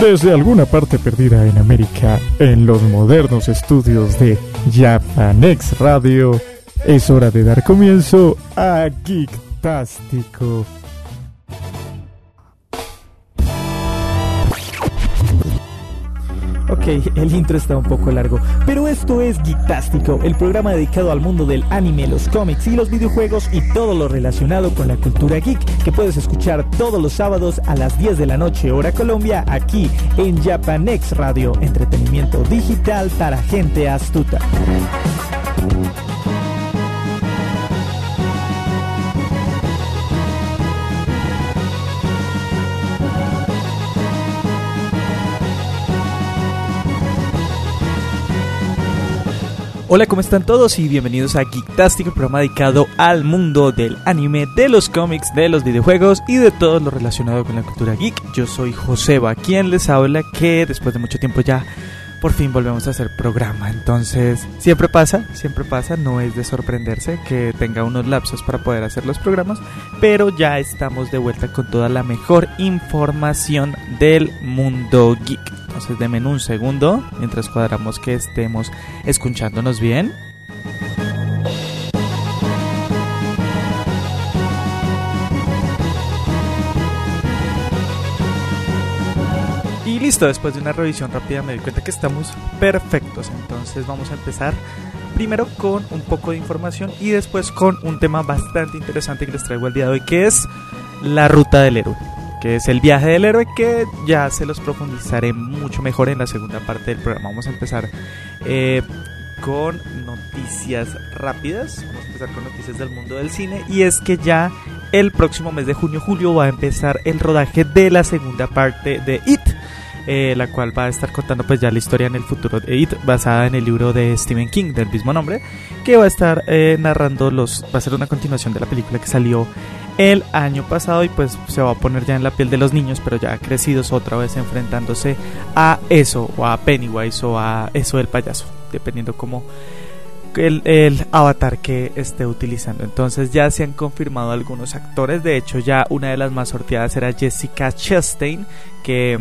Desde alguna parte perdida en América, en los modernos estudios de Japanex Radio, es hora de dar comienzo a Geektástico. Ok, el intro está un poco largo, pero esto es Geektástico, el programa dedicado al mundo del anime, los cómics y los videojuegos y todo lo relacionado con la cultura geek, que puedes escuchar todos los sábados a las 10 de la noche hora Colombia, aquí en Japanex Radio, entretenimiento digital para gente astuta. Hola, ¿cómo están todos? Y bienvenidos a Geektastic, el programa dedicado al mundo del anime, de los cómics, de los videojuegos y de todo lo relacionado con la cultura geek. Yo soy Joseba, quien les habla que después de mucho tiempo ya por fin volvemos a hacer programa. Entonces, siempre pasa, siempre pasa, no es de sorprenderse que tenga unos lapsos para poder hacer los programas, pero ya estamos de vuelta con toda la mejor información del mundo geek. Entonces, denme un segundo mientras cuadramos que estemos escuchándonos bien. Y listo, después de una revisión rápida me di cuenta que estamos perfectos. Entonces vamos a empezar primero con un poco de información y después con un tema bastante interesante que les traigo el día de hoy, que es la ruta del héroe. Que es el viaje del héroe que ya se los profundizaré mucho mejor en la segunda parte del programa. Vamos a empezar eh, con noticias rápidas. Vamos a empezar con noticias del mundo del cine. Y es que ya el próximo mes de junio-julio va a empezar el rodaje de la segunda parte de It. Eh, la cual va a estar contando pues ya la historia en el futuro de It, basada en el libro de Stephen King del mismo nombre, que va a estar eh, narrando los, va a ser una continuación de la película que salió el año pasado y pues se va a poner ya en la piel de los niños, pero ya crecidos otra vez enfrentándose a eso, o a Pennywise o a eso del payaso, dependiendo como el, el, avatar que esté utilizando. Entonces ya se han confirmado algunos actores. De hecho, ya una de las más sorteadas era Jessica Chastain, que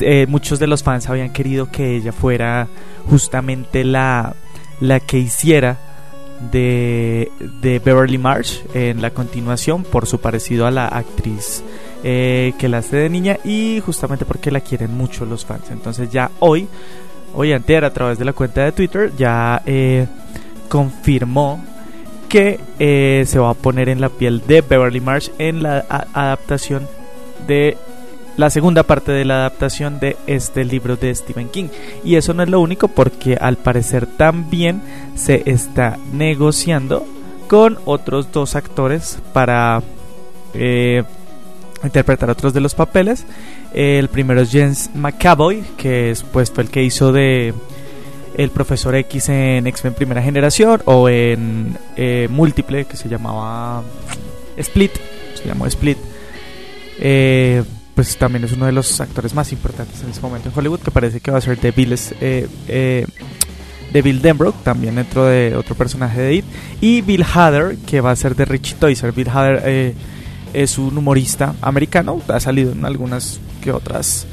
eh, muchos de los fans habían querido que ella fuera justamente la, la que hiciera de, de Beverly Marsh en la continuación por su parecido a la actriz eh, que la hace de niña y justamente porque la quieren mucho los fans. Entonces ya hoy, hoy anterior a través de la cuenta de Twitter ya eh, confirmó que eh, se va a poner en la piel de Beverly Marsh en la adaptación de la segunda parte de la adaptación de este libro de Stephen King. Y eso no es lo único porque al parecer también se está negociando con otros dos actores para eh, interpretar otros de los papeles. El primero es James McAvoy, que es, pues, el que hizo de el profesor X en X-Men Primera Generación o en eh, Múltiple, que se llamaba Split, se llamó Split. Eh, pues también es uno de los actores más importantes en ese momento en Hollywood, que parece que va a ser de Bill, eh, eh, de Bill Denbrook, también dentro de otro personaje de It, y Bill Hader, que va a ser de Richie Toyser. Bill Hader eh, es un humorista americano, ha salido en algunas que otras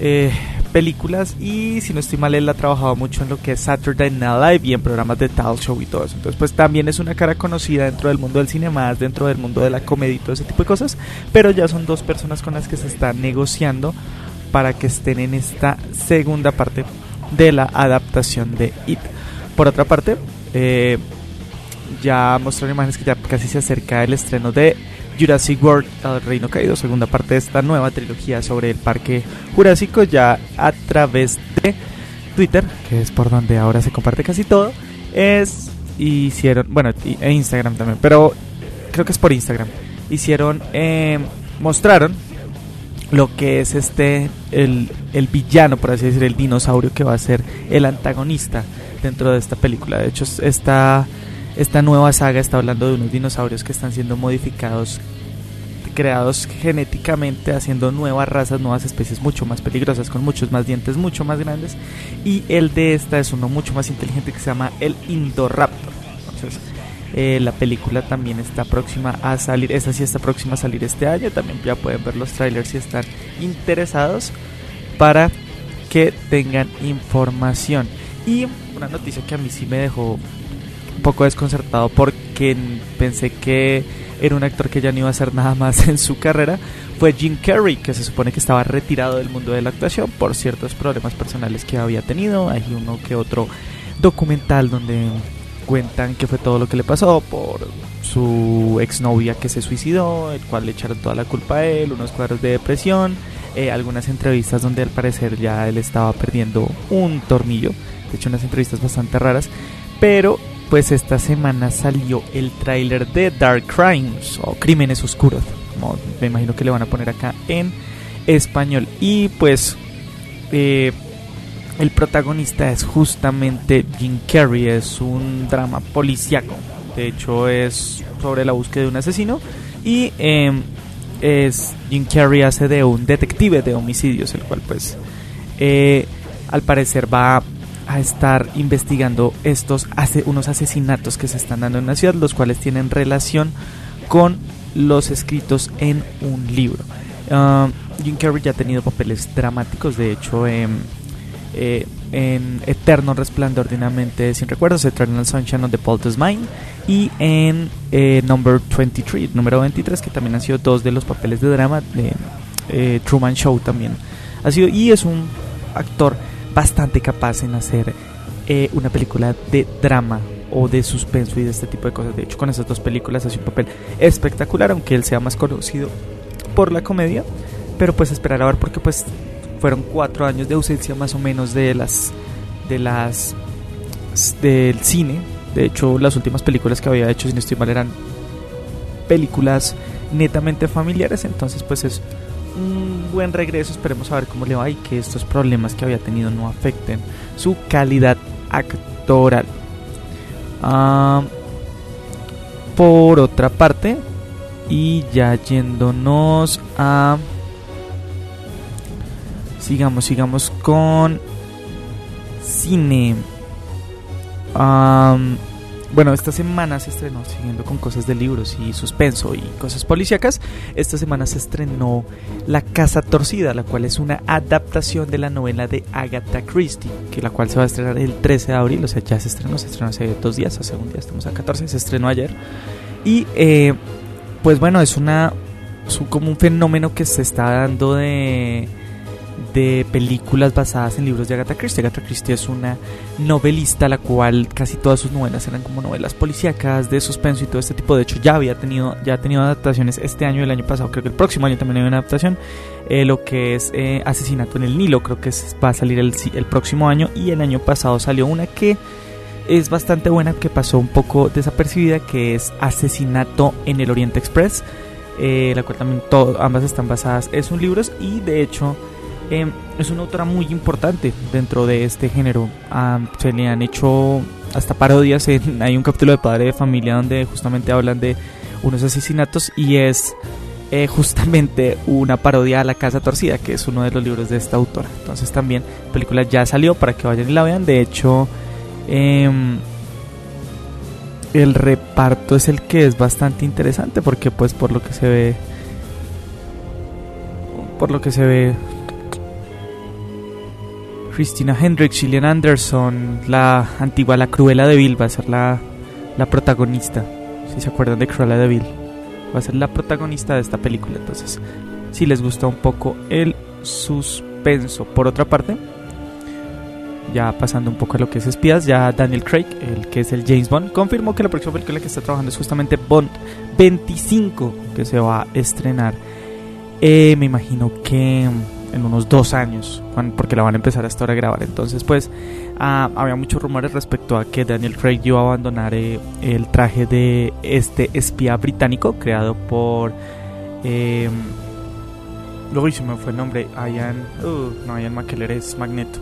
eh, películas y si no estoy mal él ha trabajado mucho en lo que es Saturday Night Live y en programas de tal show y todo eso. Entonces pues también es una cara conocida dentro del mundo del cine más dentro del mundo de la comedia y todo ese tipo de cosas pero ya son dos personas con las que se está negociando para que estén en esta segunda parte de la adaptación de It. Por otra parte, eh, ya mostraron imágenes que ya casi se acerca el estreno de Jurassic World El Reino Caído, segunda parte de esta nueva trilogía sobre el parque jurásico, ya a través de Twitter, que es por donde ahora se comparte casi todo, es hicieron, bueno, e Instagram también, pero creo que es por Instagram. Hicieron, eh, mostraron lo que es este, el, el villano, por así decir, el dinosaurio que va a ser el antagonista dentro de esta película. De hecho, esta, esta nueva saga está hablando de unos dinosaurios que están siendo modificados creados genéticamente haciendo nuevas razas, nuevas especies mucho más peligrosas, con muchos más dientes, mucho más grandes. Y el de esta es uno mucho más inteligente que se llama el Indoraptor. Entonces, eh, la película también está próxima a salir, esta sí está próxima a salir este año, también ya pueden ver los trailers si están interesados para que tengan información. Y una noticia que a mí sí me dejó un poco desconcertado porque pensé que era un actor que ya no iba a hacer nada más en su carrera, fue Jim Carrey, que se supone que estaba retirado del mundo de la actuación por ciertos problemas personales que había tenido. Hay uno que otro documental donde cuentan que fue todo lo que le pasó por su exnovia que se suicidó, el cual le echaron toda la culpa a él, unos cuadros de depresión, eh, algunas entrevistas donde al parecer ya él estaba perdiendo un tornillo, de hecho unas entrevistas bastante raras, pero pues esta semana salió el tráiler de Dark Crimes o Crímenes Oscuros, como me imagino que le van a poner acá en español. Y pues eh, el protagonista es justamente Jim Carrey, es un drama policíaco, de hecho es sobre la búsqueda de un asesino y em, es Jim Carrey hace de un detective de homicidios, el cual pues eh, al parecer va a estar investigando estos unos asesinatos que se están dando en la ciudad, los cuales tienen relación con los escritos en un libro. Ah, Jim Carrey ya ha tenido papeles dramáticos, de hecho, eh, en Eterno Resplandor de una mente sin recuerdos, Eternal Sunshine of the Poultice Mind, y en eh, Number 23, número 23, que también han sido dos de los papeles de drama de eh, Truman Show también. Ha sido, y es un actor bastante capaz en hacer eh, una película de drama o de suspenso y de este tipo de cosas. De hecho, con esas dos películas hace un papel espectacular, aunque él sea más conocido por la comedia. Pero pues esperar a ver porque pues fueron cuatro años de ausencia más o menos de las de las del cine. De hecho, las últimas películas que había hecho, si no estoy mal, eran películas netamente familiares. Entonces, pues es un buen regreso. Esperemos a ver cómo le va y que estos problemas que había tenido no afecten su calidad actoral. Ah, por otra parte, y ya yéndonos a... Sigamos, sigamos con cine. Bueno, esta semana se estrenó, siguiendo con cosas de libros y suspenso y cosas policíacas, esta semana se estrenó La Casa Torcida, la cual es una adaptación de la novela de Agatha Christie, que la cual se va a estrenar el 13 de abril, o sea, ya se estrenó, se estrenó hace dos días, hace un día, estamos a 14, se estrenó ayer. Y eh, pues bueno, es una es como un fenómeno que se está dando de de películas basadas en libros de Agatha Christie. Agatha Christie es una novelista la cual casi todas sus novelas eran como novelas policíacas, de suspenso y todo este tipo. De hecho, ya había tenido, ya ha tenido adaptaciones este año y el año pasado. Creo que el próximo año también hay una adaptación. Eh, lo que es eh, Asesinato en el Nilo, creo que va a salir el, el próximo año. Y el año pasado salió una que es bastante buena, que pasó un poco desapercibida, que es Asesinato en el Oriente Express. Eh, la cual también ambas están basadas en sus libros y de hecho Em, es una autora muy importante dentro de este género. Ah, se le han hecho hasta parodias. hay un capítulo de Padre de Familia donde justamente hablan de unos asesinatos y es eh, justamente una parodia a La Casa Torcida, que es uno de los libros de esta autora. Entonces también la película ya salió para que vayan y la vean. De hecho, em, el reparto es el que es bastante interesante porque pues por lo que se ve... Por lo que se ve Christina Hendricks, Gillian Anderson, la antigua La Cruella de Vil va a ser la, la protagonista. Si se acuerdan de Cruella de Vil, va a ser la protagonista de esta película. Entonces, si les gusta un poco el suspenso. Por otra parte, ya pasando un poco a lo que es espías, ya Daniel Craig, el que es el James Bond, confirmó que la próxima película que está trabajando es justamente Bond 25, que se va a estrenar. Eh, me imagino que en unos dos años, porque la van a empezar hasta ahora a grabar. Entonces, pues, ah, había muchos rumores respecto a que Daniel Craig iba a abandonar eh, el traje de este espía británico creado por. Eh, luego se me fue el nombre, Ian. Uh, no, Ian McKellar es Magneto.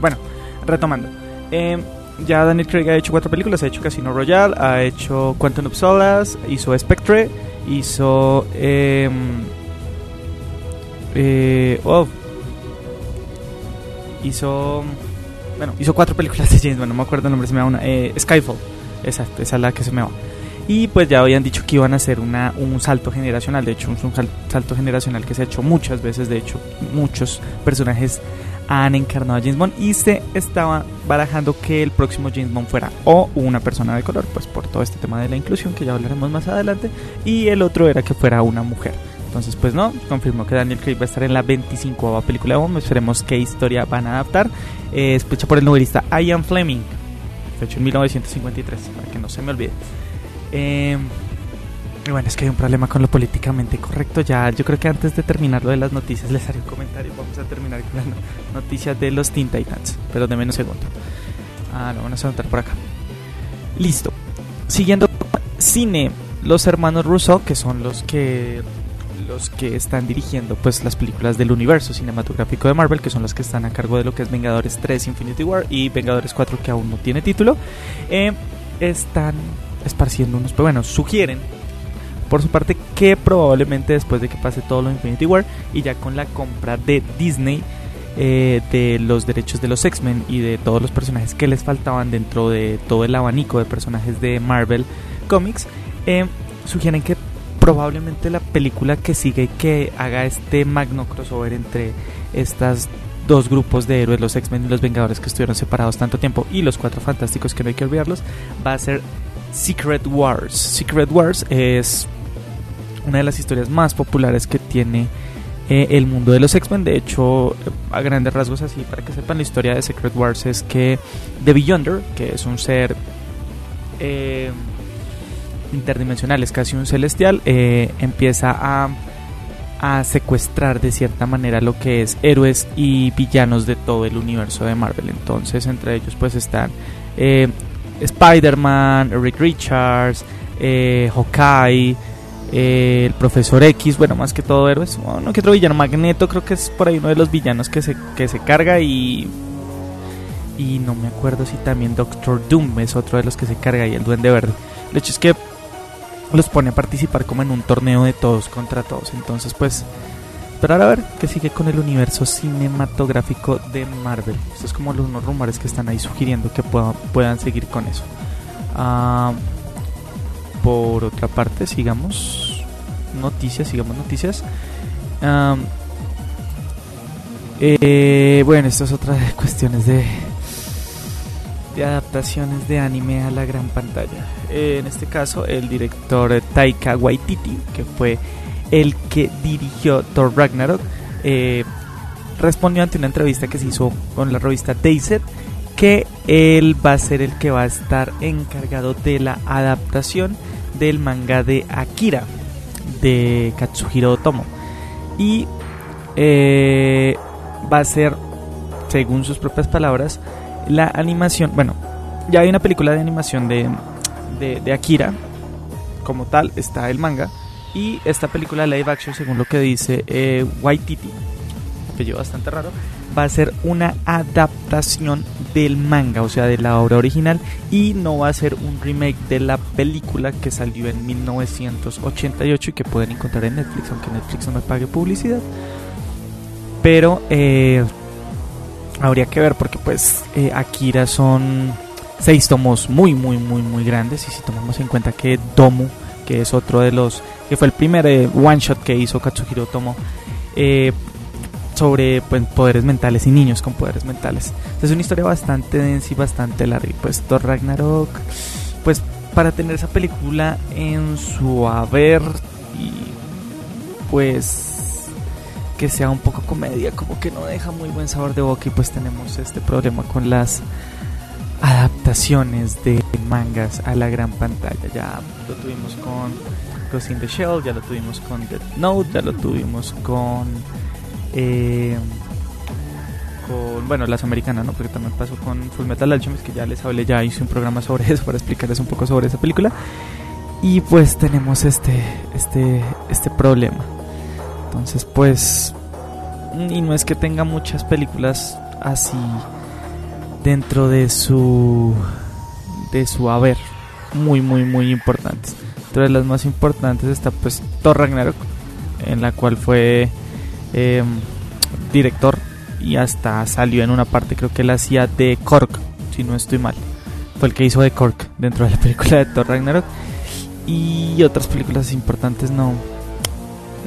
Bueno, retomando. Eh, ya Daniel Craig ha hecho cuatro películas, ha hecho Casino Royale, ha hecho Quantum of Solace, hizo Spectre, hizo... Eh, eh, oh, hizo... Bueno, hizo cuatro películas de James Bond, no me acuerdo el nombre, se me va una. Eh, Skyfall, esa es la que se me va. Y pues ya habían dicho que iban a hacer una, un salto generacional, de hecho es un salto generacional que se ha hecho muchas veces, de hecho muchos personajes han encarnado a James Bond y se estaba barajando que el próximo James Bond fuera o una persona de color, pues por todo este tema de la inclusión que ya hablaremos más adelante, y el otro era que fuera una mujer. Entonces, pues no, confirmó que Daniel Craig va a estar en la 25 película de Bond. Esperemos qué historia van a adaptar. Eh, por el novelista Ian Fleming, hecho en 1953, para que no se me olvide. Eh, bueno, es que hay un problema con lo políticamente correcto. Ya, yo creo que antes de terminar lo de las noticias, les haré un comentario. Vamos a terminar con las noticias de los Teen Titans, pero de menos segundo. Ah, lo vamos a anotar por acá. Listo. Siguiendo cine, los hermanos Russo, que son los que los que están dirigiendo pues las películas del universo cinematográfico de Marvel, que son los que están a cargo de lo que es Vengadores 3 Infinity War y Vengadores 4 que aún no tiene título, eh, están esparciendo unos, bueno, sugieren por su parte que probablemente después de que pase todo lo de Infinity War y ya con la compra de Disney eh, de los derechos de los X-Men y de todos los personajes que les faltaban dentro de todo el abanico de personajes de Marvel Comics, eh, sugieren que probablemente la película que sigue que haga este magno crossover entre estas dos grupos de héroes, los X-Men y los Vengadores que estuvieron separados tanto tiempo y los Cuatro Fantásticos que no hay que olvidarlos, va a ser Secret Wars. Secret Wars es una de las historias más populares que tiene eh, el mundo de los X-Men. De hecho, a grandes rasgos así, para que sepan la historia de Secret Wars es que The Beyonder, que es un ser eh, interdimensional, es casi un celestial, eh, empieza a, secuestrar de cierta manera lo que es héroes y villanos de todo el universo de Marvel. Entonces, entre ellos pues están Spider-Man, Rick Richards, Hawkeye, el profesor X, bueno, más que todo héroes, no que otro villano, Magneto creo que es por ahí uno de los villanos que se, que se carga y... Y no me acuerdo si también Doctor Doom es otro de los que se carga y el Duende Verde. El hecho es que los pone a participar como en un torneo de todos contra todos. Entonces, pues, esperar a ver qué sigue con el universo cinematográfico de Marvel. Estos es como los rumores que están ahí sugiriendo que puedan, puedan seguir con eso. Ah por otra parte, sigamos noticias, sigamos noticias. Eh, bueno, estas otras cuestiones de, de adaptaciones de anime a la gran pantalla. Eh, en este caso, el director Taika Waititi, que fue el que dirigió Thor Ragnarok, eh, respondió ante una entrevista que se hizo con la revista Dayset que él va a ser el que va a estar encargado de la adaptación del manga de Akira de Katsuhiro Otomo. Y eh, va a ser, según sus propias palabras, la animación. Bueno, ya hay una película de animación de, de, Akira, como tal, está el manga. Y esta película live action, según lo que dice eh, Waititi, lleva bastante raro, va a ser una adaptación del manga, o sea, de la obra original, y no va a ser un remake de la película que salió en 1988 y que pueden encontrar en Netflix, aunque Netflix no me pague publicidad. Pero eh, habría que ver porque pues eh, Akira son seis tomos muy, muy, muy, muy grandes y si tomamos en cuenta que Domu, que es otro de los, que fue el primer eh, one shot que hizo Katsuhiro Tomo, eh, sobre pues, poderes mentales y niños con poderes mentales. Es una historia bastante densa y bastante larga. Y pues Thor Ragnarok, pues para tener esa película en su haber y pues que sea un poco comedia, como que no deja muy buen sabor de boca y pues tenemos este problema con las adaptaciones de mangas a la gran pantalla. Ya lo tuvimos con Ghost in the Shell, ya lo tuvimos con Death Note, ya lo tuvimos con... Eh, con, bueno, las americanas, ¿no? Porque también pasó con Full Metal Alchemist, que ya les hablé, ya hice un programa sobre eso para explicarles un poco sobre esa película. Y pues tenemos este, este, este problema. Entonces, pues, y no es que tenga muchas películas así dentro de su, de su haber, muy, muy, muy importantes. Entre las más importantes está pues Thor Ragnarok, en la cual fue eh, director y hasta salió en una parte, creo que él hacía de Kork, si no estoy mal. Fue el que hizo de Kork dentro de la película de Thor Ragnarok. Y otras películas importantes no.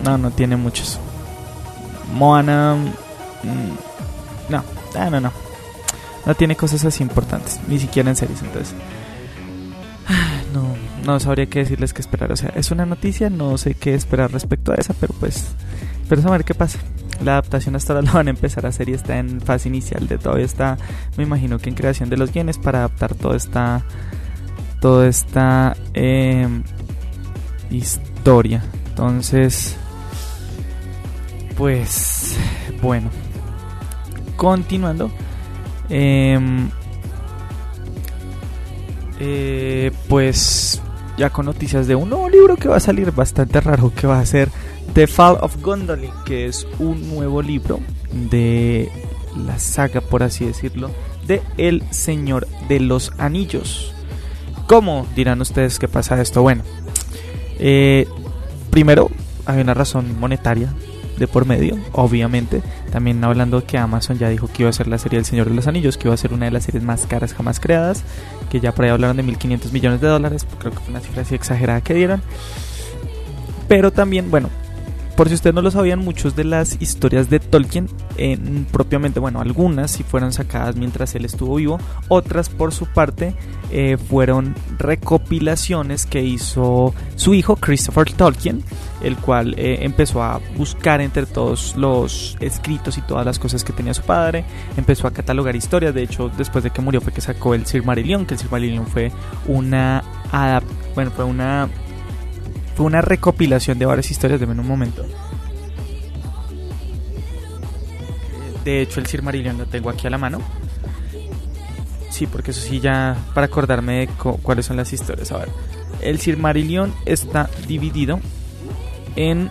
No, no tiene muchos. Moana. Mm, no, no, no, no. No tiene cosas así importantes, ni siquiera en series, entonces. No, no sabría qué decirles que esperar. O sea, es una noticia, no sé qué esperar respecto a esa, pero pues. Pero a ver qué pasa. La adaptación hasta ahora la van a empezar a hacer y está en fase inicial de todavía está, me imagino que en creación de los guiones para adaptar toda esta, toda esta em, historia. Entonces, pues, bueno, continuando. Em, eh, pues ya con noticias de un nuevo libro que va a salir bastante raro, que va a ser The Fall of Gondolin, que es un nuevo libro de la saga, por así decirlo, de El Señor de los Anillos. ¿Cómo dirán ustedes que pasa esto? Bueno, eh, primero hay una razón monetaria de por medio, obviamente. También hablando que Amazon ya dijo que iba a ser la serie El Señor de los Anillos, que iba a ser una de las series más caras jamás creadas, que ya por ahí hablaron de 1.500 millones de dólares, creo que fue una cifra así exagerada que dieron. Pero también, bueno, por si ustedes no lo sabían, muchas de las historias de Tolkien, propiamente, bueno, algunas sí fueron sacadas mientras él estuvo vivo, otras por su parte eh, fueron recopilaciones que hizo su hijo Christopher Tolkien, el cual eh, empezó a buscar entre todos los escritos y todas las cosas que tenía su padre, empezó a catalogar historias, de hecho después de que murió fue que sacó el Sir Marillion, que el Sir Marillion fue una bueno, fue una una recopilación de varias historias, de un momento. De hecho, el Sir Marillion lo tengo aquí a la mano. Sí, porque eso sí, ya para acordarme de cuáles son las historias. A ver, el Sir Marillion está dividido en.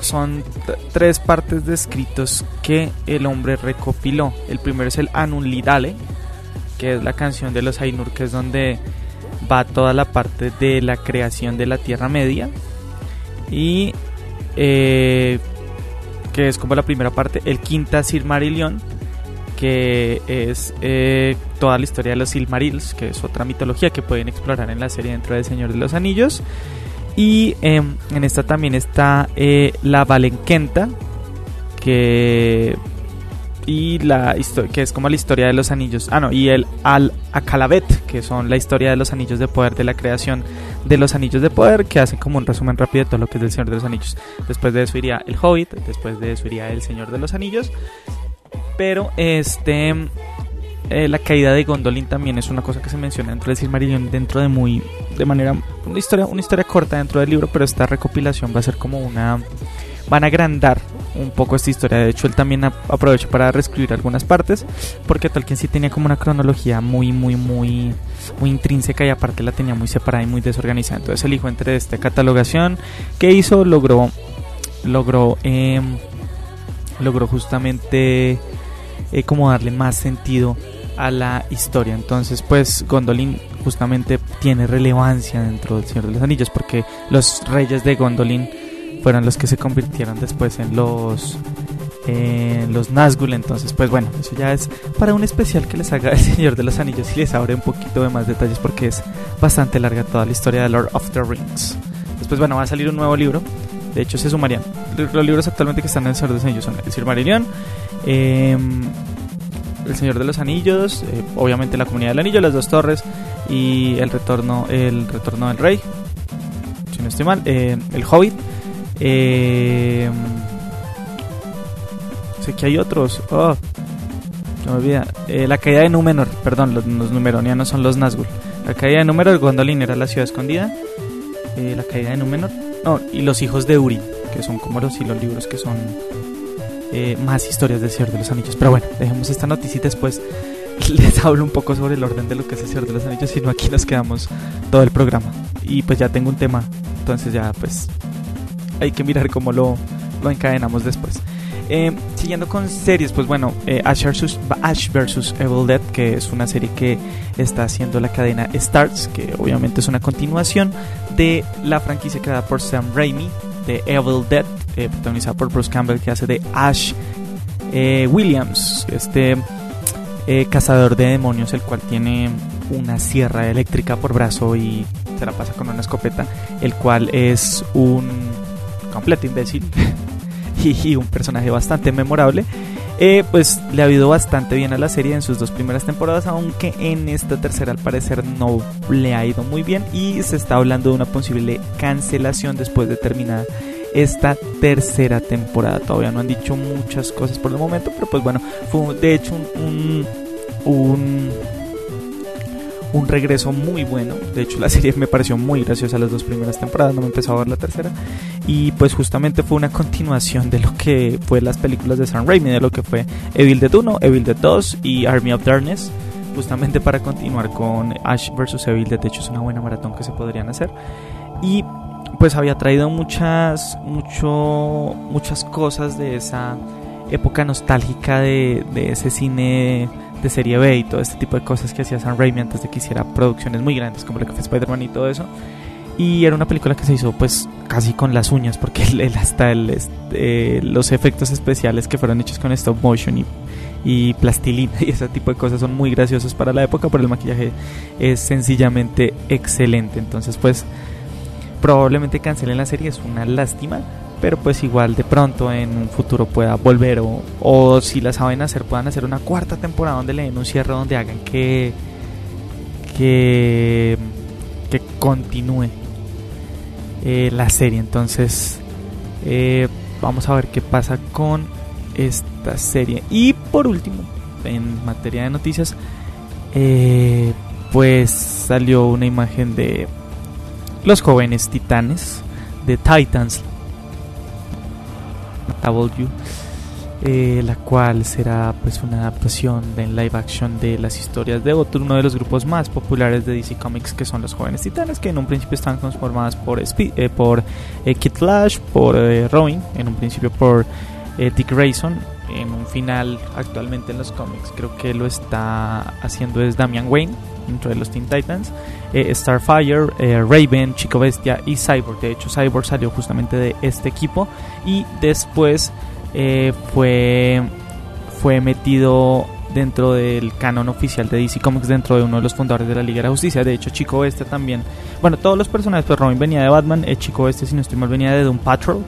Son tres partes de escritos que el hombre recopiló. El primero es el Anulidale, que es la canción de los Ainur, que es donde va toda la parte de la creación de la Tierra Media y eh, que es como la primera parte, el quinta Silmarillion, que es eh, toda la historia de los Silmarils, que es otra mitología que pueden explorar en la serie dentro de Señor de los Anillos. Y em, en esta también está eh, la Valenquenta, que y la que es como la historia de los anillos. Ah, no, y el Al Akalabet, que son la historia de los anillos de poder, de la creación de los anillos de poder, que hacen como un resumen rápido de todo lo que es del Señor de los Anillos. Después de eso iría el Hobbit, después de eso iría el Señor de los Anillos. Pero este eh, la caída de Gondolin también es una cosa que se menciona dentro del Silmarillion dentro de muy de manera una historia una historia corta dentro del libro, pero esta recopilación va a ser como una van a agrandar un poco esta historia. De hecho, él también aprovechó para reescribir algunas partes, porque Tolkien sí tenía como una cronología muy, muy, muy, muy intrínseca y aparte la tenía muy separada y muy desorganizada. Entonces, el hijo entre esta catalogación que hizo logró, logró, em, logró justamente eh, como darle más sentido a la historia. Entonces, pues Gondolin justamente tiene relevancia dentro del Señor de los Anillos, porque los reyes de Gondolin fueron los que se convirtieron después en los en los Nazgûl. Entonces, pues bueno, eso ya es para un especial que les haga el Señor de los Anillos y les abre un poquito de más detalles porque es bastante larga toda la historia de Lord of the Rings. Después, bueno, va a salir un nuevo libro. De hecho, se sumarían. Los libros actualmente que están en el Señor de los Anillos son El Silmarillion, em, El Señor de los Anillos, eh, obviamente la Comunidad del Anillo, Las Dos Torres y El Retorno, el retorno del Rey. Si no estoy mal, eh, El Hobbit. Eh, sé que hay otros. Oh, no me olvida. Eh, la caída de Númenor, perdón, los, numeronianos son los Nazgûl. La caída de Númenor, Gondolin era la ciudad escondida. Eh, la caída de Númenor. No, y los hijos de Uri, que son como los, y los libros que son eh, más historias del Señor de los Anillos. Pero bueno, dejemos esta noticia y después les hablo un poco sobre el orden de lo que es el Señor de los Anillos, sino aquí nos quedamos todo el programa. Y pues ya tengo un tema, entonces ya pues hay que mirar cómo lo, lo encadenamos después. Eh, siguiendo con series, pues bueno, eh, Ash, vs Evil Dead, que es una serie que está haciendo la cadena Starts, que obviamente es una continuación de la franquicia creada por Sam Raimi de Evil Dead, eh, protagonizada por Bruce Campbell, que hace de Ash Williams, este cazador de demonios, el cual tiene una sierra eléctrica por brazo y se la pasa con una escopeta, el cual es un completo imbécil y un personaje bastante memorable. Eh, pues le ha ido bastante bien a la serie en sus dos primeras temporadas, aunque en esta tercera al parecer no le ha ido muy bien y se está hablando de una posible cancelación después de terminar esta tercera temporada. Todavía no han dicho muchas cosas por el momento, pero pues bueno, fue de hecho un, un un regreso muy bueno. De hecho, la serie me pareció muy graciosa las dos primeras temporadas, no me empezó a ver la tercera. Y pues justamente fue una continuación de lo que fue las películas de Sam Raimi, de lo que fue Evil Dead 1, Evil Dead 2 y Army of Darkness. Justamente para continuar con Ash vs. Evil Dead, de hecho es una buena maratón que se podrían hacer. Y pues había traído muchas, mucho, muchas cosas de esa época nostálgica de, de ese cine de serie B y todo este tipo de cosas que hacía Sam Raimi antes de que hiciera producciones muy grandes como lo que fue Spider-Man y todo eso. Y era una película que se hizo pues casi con las uñas porque hasta el, este, los efectos especiales que fueron hechos con stop motion y, y plastilina y ese tipo de cosas son muy graciosos para la época, pero el maquillaje es sencillamente excelente. Entonces pues probablemente cancelen la serie, es una lástima, pero pues igual de pronto en un futuro pueda volver o, o si la saben hacer puedan hacer una cuarta temporada donde le den un cierre donde hagan que que que continúe eh, la serie. Entonces eh, vamos a ver qué pasa con esta serie. Y por último en materia de noticias eh, pues salió una imagen de los jóvenes titanes de Titans Eh, la cual será pues una adaptación en live action de las historias de otro, uno de los grupos más populares de DC Comics que son los Jóvenes Titanes, que en un principio están conformadas por, eh, por eh, Kid Flash, por Robin, en un principio por Dick Grayson, en un final actualmente en los cómics creo que lo está haciendo es Damian Wayne dentro de los Teen Titans, Starfire, Raven, Chico Bestia y Cyborg. De hecho, Cyborg salió justamente de este equipo y después fue, fue metido dentro del canon oficial de DC Comics dentro de uno de los fundadores de la Liga de la Justicia. De hecho, Chico Bestia también. Bueno, todos los personajes, pues Robin venía de Batman, Chico Bestia, si no estoy mal, venía de Doom Patrol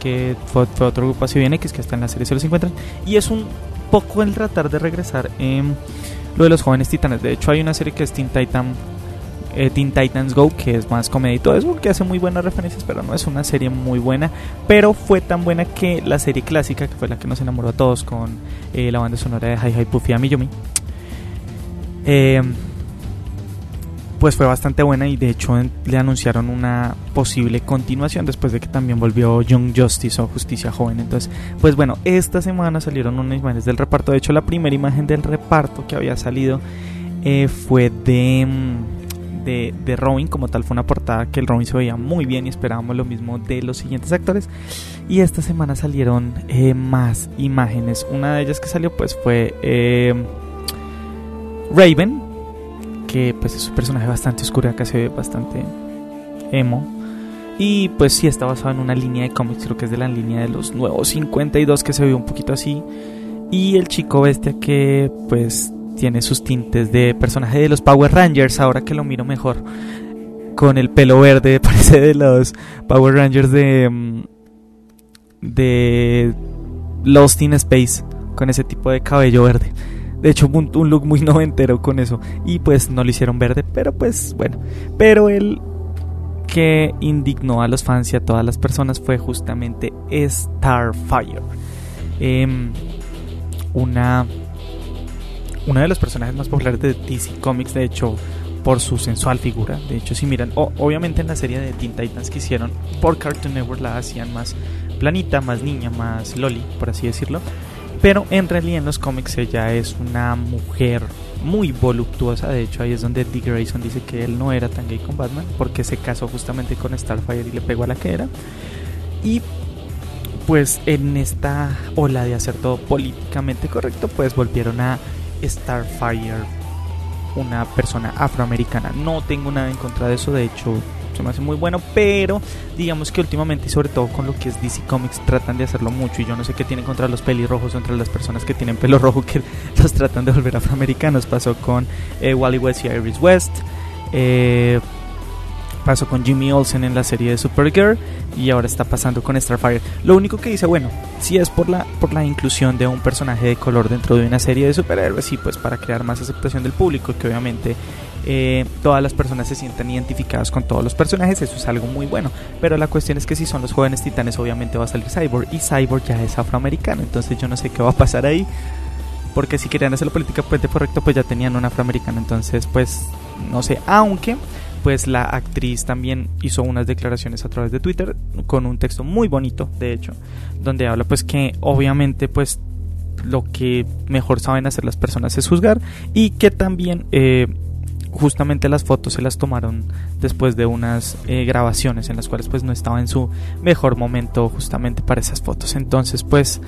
que fue, otro grupo así bien X que está en la serie se los encuentran y es un poco el tratar de regresar en lo de los jóvenes titanes. De hecho hay una serie que es Teen Titan eh, Teen Titans Go que es más comedia y todo eso que hace muy buenas referencias pero no es una serie muy buena. Pero fue tan buena que la serie clásica que fue la que nos enamoró a todos con eh, la banda sonora de Hi Hi Puffy Ami eh, pues fue bastante buena y de hecho le anunciaron una posible continuación después de que también volvió Young Justice o Justicia Joven. Entonces, pues bueno, esta semana salieron unas imágenes del reparto. De hecho, la primera imagen del reparto que había salido eh, fue de, mm, de, de, Robin, como tal fue una portada que el Robin se veía muy bien y esperábamos lo mismo de los siguientes actores. Y esta semana salieron eh, más imágenes. Una de ellas que salió pues fue eh, Raven que pues es un personaje bastante oscuro, acá se ve bastante emo. Y pues sí está basado en una línea de cómics, creo que es de la línea de los nuevos 52 que se ve un poquito así. Y el chico bestia que pues tiene sus tintes de personaje de los Power Rangers, ahora que lo miro mejor. Con el pelo verde, parece de los Power Rangers de... Mm, de Lost in Space, con ese tipo de cabello verde. De hecho, un, un look muy noventero con eso. Y pues no lo hicieron verde, pero pues bueno. Pero el que indignó a los fans y a todas las personas fue justamente Starfire. em, una, una de los personajes más populares de DC Comics, de hecho, por su sensual figura. De hecho, si miran, obviamente en la serie de Teen Titans que hicieron por Cartoon Network la hacían más planita, más niña, más loli, por así decirlo. Pero en realidad en los cómics ella es una mujer muy voluptuosa. De hecho, ahí es donde Dick Grayson dice que él no era tan gay con Batman porque se casó justamente con Starfire y le pegó a la que era. Y pues en esta ola de hacer todo políticamente correcto, pues volvieron a Starfire una persona afroamericana. No tengo nada en contra de eso, de hecho se me hace muy bueno, pero digamos que últimamente y sobre todo con lo que es DC Comics tratan de hacerlo mucho y yo no sé qué tienen contra los pelirrojos o entre las personas que tienen pelo rojo que los tratan de volver afroamericanos. Pasó con eh, Wally West y Iris West. Eh, pasó con Jimmy Olsen en la serie de Supergirl y ahora está pasando con Starfire. Lo único que dice, bueno, si es por la, por la inclusión de un personaje de color dentro de una serie de superhéroes, sí, pues para crear más aceptación del público, que obviamente eh, todas las personas se sientan identificadas con todos los personajes, eso es algo muy bueno. Pero la cuestión es que si son los jóvenes titanes, obviamente va a salir Cyborg y Cyborg ya es afroamericano, entonces yo no sé qué va a pasar ahí. Porque si querían hacer la política pues de correcto, pues ya tenían un afroamericano, entonces pues no sé, aunque pues la actriz también hizo unas declaraciones a través de Twitter con un texto muy bonito, de hecho, donde habla pues que obviamente pues lo que mejor saben hacer las personas es juzgar y que también eh, justamente las fotos se las tomaron después de unas eh, grabaciones en las cuales pues no estaba en su mejor momento justamente para esas fotos. Entonces pues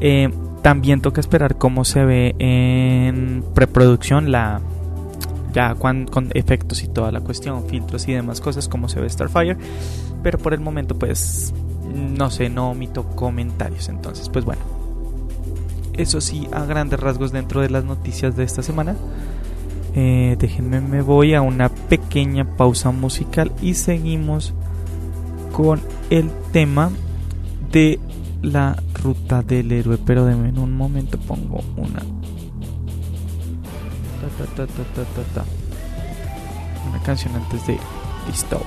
eh, también toca esperar cómo se ve en preproducción la ya con, efectos y toda la cuestión, filtros y demás cosas, como se ve Starfire. Pero por el momento, pues, no sé, no omito comentarios. Entonces, pues bueno. Eso sí, a grandes rasgos dentro de las noticias de esta semana. Eh, déjenme, me voy a una pequeña pausa musical y seguimos con el tema de la ruta del héroe. Pero en un momento, pongo una una canción antes de listo.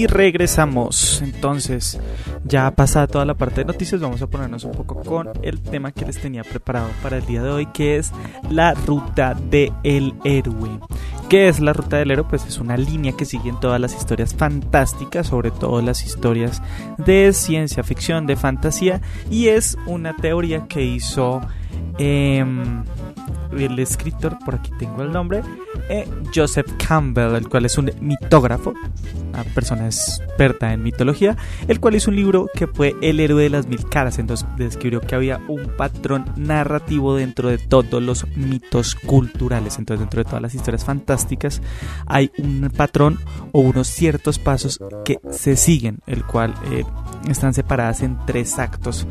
Y regresamos. Entonces, ya pasada toda la parte de noticias, vamos a ponernos un poco con el tema que les tenía preparado para el día de hoy, que es la ruta del héroe. ¿Qué es la ruta del héroe? Pues es una línea que sigue en todas las historias fantásticas, sobre todo las historias de ciencia ficción, de fantasía, y es una teoría que hizo... Eh, el escritor, por aquí tengo el nombre, eh, Joseph Campbell, el cual es un mitógrafo, una persona experta en mitología, el cual hizo un libro que fue El héroe de las mil caras, entonces describió que había un patrón narrativo dentro de todos los mitos culturales, entonces dentro de todas las historias fantásticas hay un patrón o unos ciertos pasos que se siguen, el cual eh, están separadas en tres actos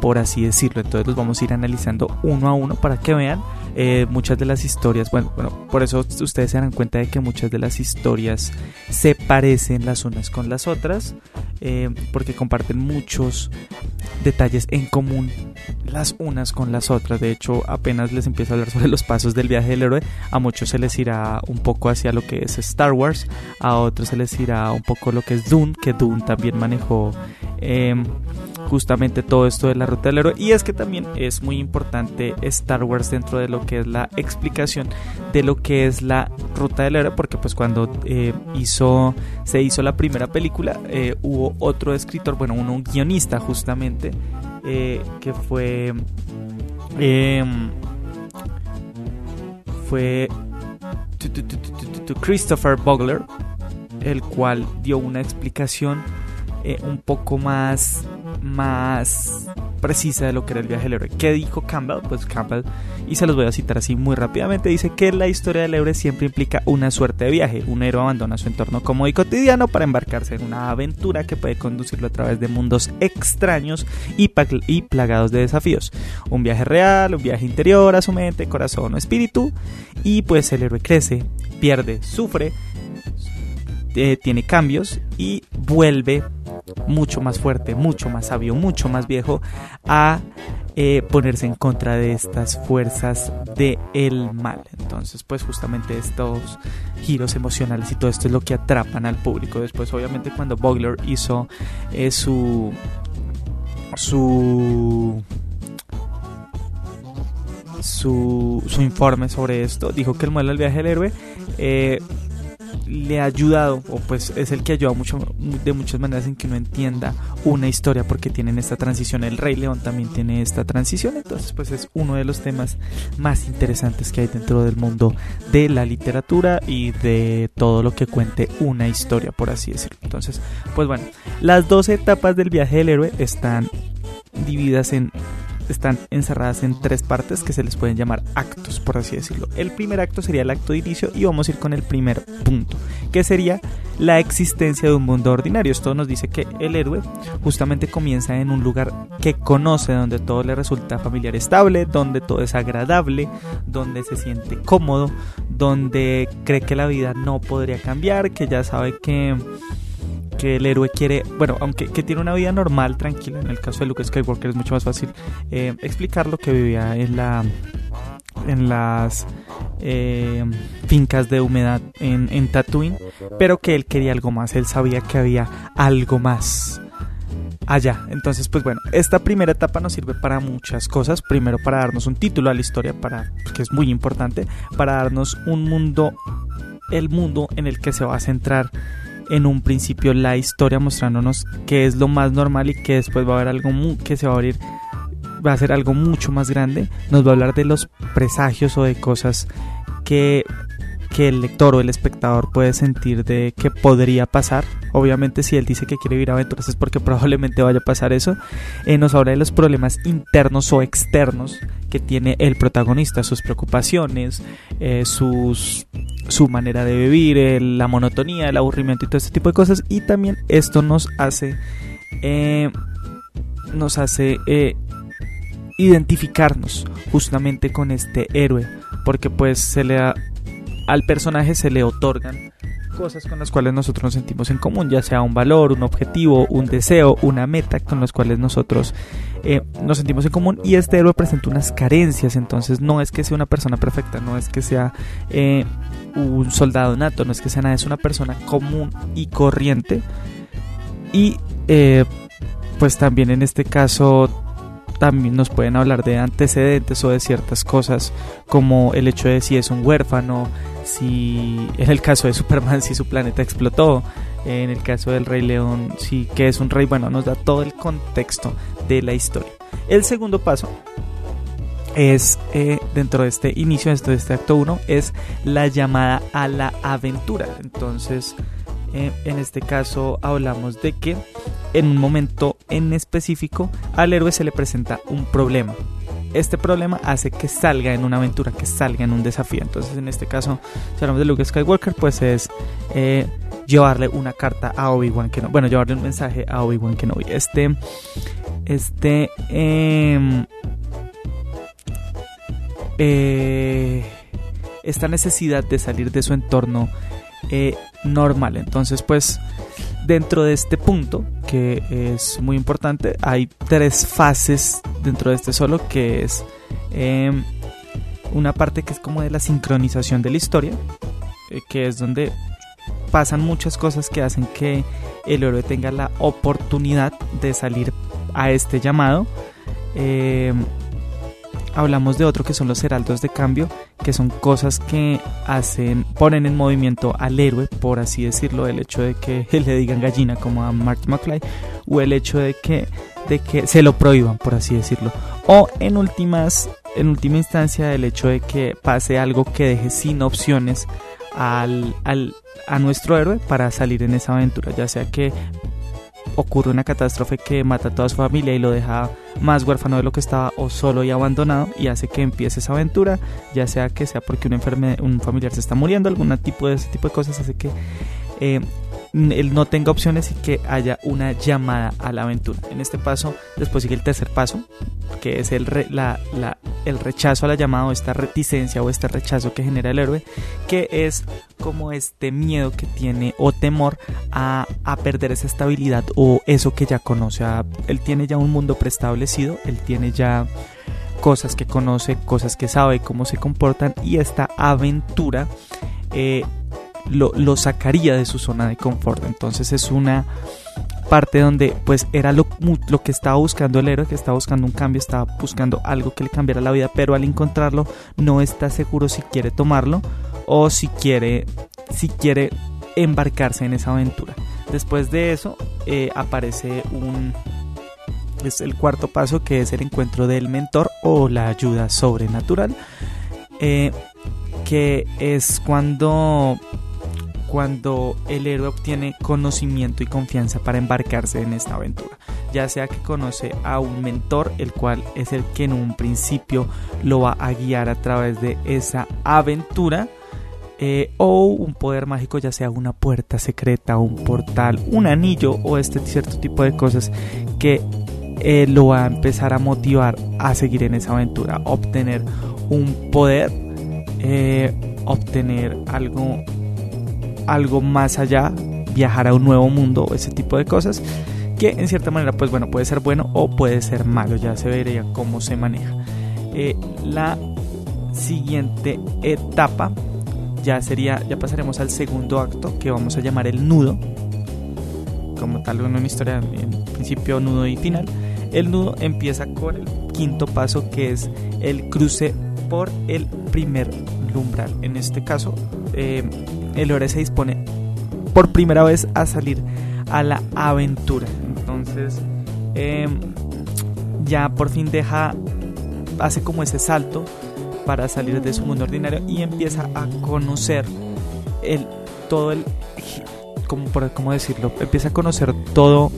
por así decirlo. Entonces los vamos a ir analizando uno a uno para que vean eh, muchas de las historias. Bueno, bueno, por eso ustedes se dan cuenta de que muchas de las historias se parecen las unas con las otras, eh, porque comparten muchos detalles en común las unas con las otras. De hecho, apenas les empiezo a hablar sobre los pasos del viaje del héroe, a muchos se les irá un poco hacia lo que es Star Wars, a otros se les irá un poco lo que es Dune, que Dune también manejó eh, justamente todo esto de la ruta del héroe. Y es que también es muy importante Star Wars dentro de lo que es la explicación de lo que es la ruta del héroe, porque pues cuando eh, hizo, se hizo la primera película, eh, hubo otro escritor, bueno, un guionista justamente, eh, que fue... Em, fue Christopher Bogler, el cual dio una explicación un poco más más precisa de lo que era el viaje del héroe. ¿Qué dijo Campbell? Pues Campbell, y se los voy a citar así muy rápidamente, dice que la historia del héroe siempre implica una suerte de viaje. Un héroe abandona su entorno cómodo y cotidiano para embarcarse en una aventura que puede conducirlo a través de mundos extraños y, y plagados de desafíos. Un viaje real, un viaje interior a su mente, corazón o espíritu. Y pues el héroe crece, pierde, sufre, eh, tiene cambios y vuelve mucho más fuerte, mucho más sabio, mucho más viejo a eh, ponerse en contra de estas fuerzas del el mal. Entonces, pues justamente estos giros emocionales y todo esto es lo que atrapan al público. Después, obviamente, cuando Bogler hizo eh, su su su, informe sobre esto, dijo que el modelo del viaje del héroe le ha ayudado, o pues es el que ayuda mucho, de muchas maneras en que uno entienda una historia, porque tienen esta transición. El Rey León también tiene esta transición, entonces, pues es uno de los temas más interesantes que hay dentro del mundo de la literatura y de todo lo que cuente una historia, por así decirlo. Entonces, pues bueno, las dos etapas del viaje del héroe están divididas en están encerradas en tres partes que se les pueden llamar actos, por así decirlo. El primer acto sería el acto de inicio y vamos a ir con el primer punto, que sería la existencia de un mundo ordinario. Esto nos dice que el héroe justamente comienza en un lugar que conoce, donde todo le resulta familiar estable, donde todo es agradable, donde se siente cómodo, donde cree que la vida no podría cambiar, que ya sabe que que el héroe quiere, bueno, aunque que tiene una vida normal, tranquila, en el caso de Luke Skywalker es mucho más fácil eh, explicarlo que vivía en la en las eh, fincas de humedad en, en Tatooine, pero que él quería algo más, él sabía que había algo más allá. Entonces, pues bueno, esta primera etapa nos sirve para muchas cosas. Primero para darnos un título a la historia, para que es muy importante, para darnos un mundo, el mundo en el que se va a centrar en un principio la historia mostrándonos que es lo más normal y que después va a haber algo que se va a abrir va a ser algo mucho más grande. Nos va a hablar de los presagios o de cosas que que el lector o el espectador puede sentir de que podría pasar. Obviamente si él dice que quiere vivir aventuras es porque probablemente vaya a pasar eso. Eh, nos habla de los problemas internos o externos que tiene el protagonista, sus preocupaciones, eh, su manera de vivir, eh, la monotonía, el aburrimiento y todo este tipo de cosas. Y también esto nos hace... nos hace identificarnos justamente con este héroe porque pues se le da al personaje se le otorgan cosas con las cuales nosotros nos sentimos en común, ya sea un valor, un objetivo, un deseo, una meta con los cuales nosotros eh, nos sentimos en común. Y este héroe presenta unas carencias, entonces no es que sea una persona perfecta, no es que sea eh, un soldado nato, no es que sea nada, es una persona común y corriente. Y eh, pues también en este caso también nos pueden hablar de antecedentes o de ciertas cosas como el hecho de si es un huérfano, si en el caso de Superman si su planeta explotó, en el caso del Rey León si que es un rey, bueno, nos da todo el contexto de la historia. El segundo paso es eh, dentro de este inicio, dentro de este acto 1, es la llamada a la aventura. Entonces, eh, en este caso hablamos de que en un momento en específico al héroe se le presenta un problema. Este problema hace que salga en una aventura, que salga en un desafío. Entonces, en este caso, si hablamos de Luke Skywalker, pues es eh, llevarle una carta a Obi-Wan Kenobi. Bueno, llevarle un mensaje a Obi-Wan Kenobi. Este, este, em, eh, esta necesidad de salir de su entorno eh, normal. Entonces, pues dentro de este punto, que es muy importante, hay tres fases dentro de este solo, que es em, una parte que es como de la sincronización de la historia, eh, que es donde pasan muchas cosas que hacen que el héroe tenga la oportunidad de salir a este llamado. Em, hablamos de otro que son los heraldos de cambio, que son cosas que hacen, ponen en movimiento al héroe, por así decirlo, el hecho de que le digan gallina como a Marty McFly, o el hecho de que, de que se lo prohíban, por así decirlo. O en últimas, en última instancia, el hecho de que pase algo que deje sin opciones al, al, a nuestro héroe para salir en esa aventura, ya sea que ocurre una catástrofe que mata a toda su familia y lo deja más huérfano de lo que estaba o solo y abandonado y hace que empiece esa aventura, ya sea que sea porque un, un familiar se está muriendo, algún tipo de ese tipo de cosas hace que eh, él no tenga opciones y que haya una llamada a la aventura. En este paso, después sigue el tercer paso, que es el, la, el rechazo a la llamada o esta reticencia o este rechazo que genera el héroe, que es como este miedo que tiene o temor a, a perder esa estabilidad o eso que ya conoce. él tiene ya un mundo preestablecido, él tiene ya cosas que conoce, cosas que sabe, cómo se comportan y esta aventura eh, lo, sacaría de su zona de confort. Entonces es una parte donde pues era lo, lo, que estaba buscando el héroe, que estaba buscando un cambio, estaba buscando algo que le cambiara la vida, pero al encontrarlo no está seguro si quiere tomarlo o si quiere, si quiere embarcarse en esa aventura. Después de eso eh, aparece un... Es el cuarto paso que es el encuentro del mentor o la ayuda sobrenatural. Eh, que es cuando cuando el héroe obtiene conocimiento y confianza para embarcarse en esta aventura. Ya sea que conoce a un mentor, el cual es el que en un principio lo va a guiar a través de esa aventura. Eh, o un poder mágico, ya sea una puerta secreta, un portal, un anillo o este cierto tipo de cosas que eh, lo va a empezar a motivar a seguir en esa aventura, obtener un poder, eh, obtener algo algo más allá, viajar a un nuevo mundo, ese tipo de cosas, que en cierta manera, pues bueno, puede ser bueno o puede ser malo, ya se vería cómo se maneja. Eh, la siguiente etapa ya sería, ya pasaremos al segundo acto que vamos a llamar el nudo, como tal en una historia en principio, nudo y final. El nudo empieza con el quinto paso que es el cruce por el primer umbral. En este caso, eh, el héroe se dispone por primera vez a salir a la aventura. Entonces, em, ya por fin deja, hace como ese salto para salir de su mundo ordinario y empieza a conocer el, todo el, por, ¿cómo decirlo? Empieza a conocer todo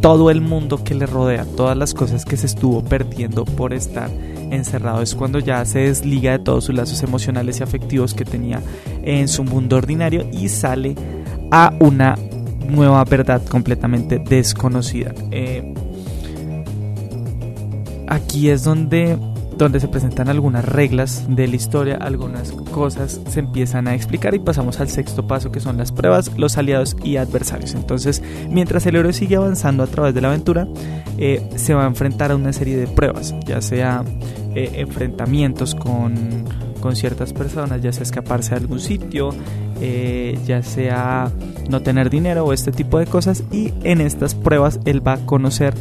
todo el mundo que le rodea, todas las cosas que se estuvo perdiendo por estar encerrado. Es cuando ya se desliga de todos sus lazos emocionales y afectivos que tenía en su mundo ordinario y sale a una nueva verdad completamente desconocida. Eh, aquí es donde donde se presentan algunas reglas de la historia, algunas cosas se empiezan a explicar y pasamos al sexto paso que son las pruebas, los aliados y adversarios. Entonces, mientras el héroe sigue avanzando a través de la aventura, eh, se va a enfrentar a una serie de pruebas, ya sea eh, enfrentamientos con, con, ciertas personas, ya sea escaparse a algún sitio, eh, ya sea no tener dinero o este tipo de cosas y en estas pruebas él va a conocer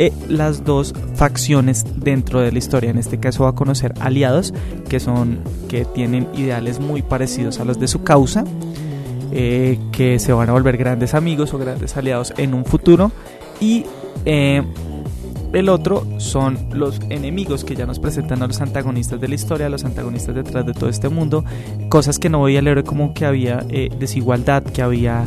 eh, las dos facciones dentro de la historia. En este caso va a conocer aliados que son que tienen ideales muy parecidos a los de su causa, eh, que se van a volver grandes amigos o grandes aliados en un futuro y eh, el otro son los enemigos que ya nos presentan a los antagonistas de la historia, los antagonistas detrás de todo este mundo, cosas que no voy a leer como que había desigualdad, que había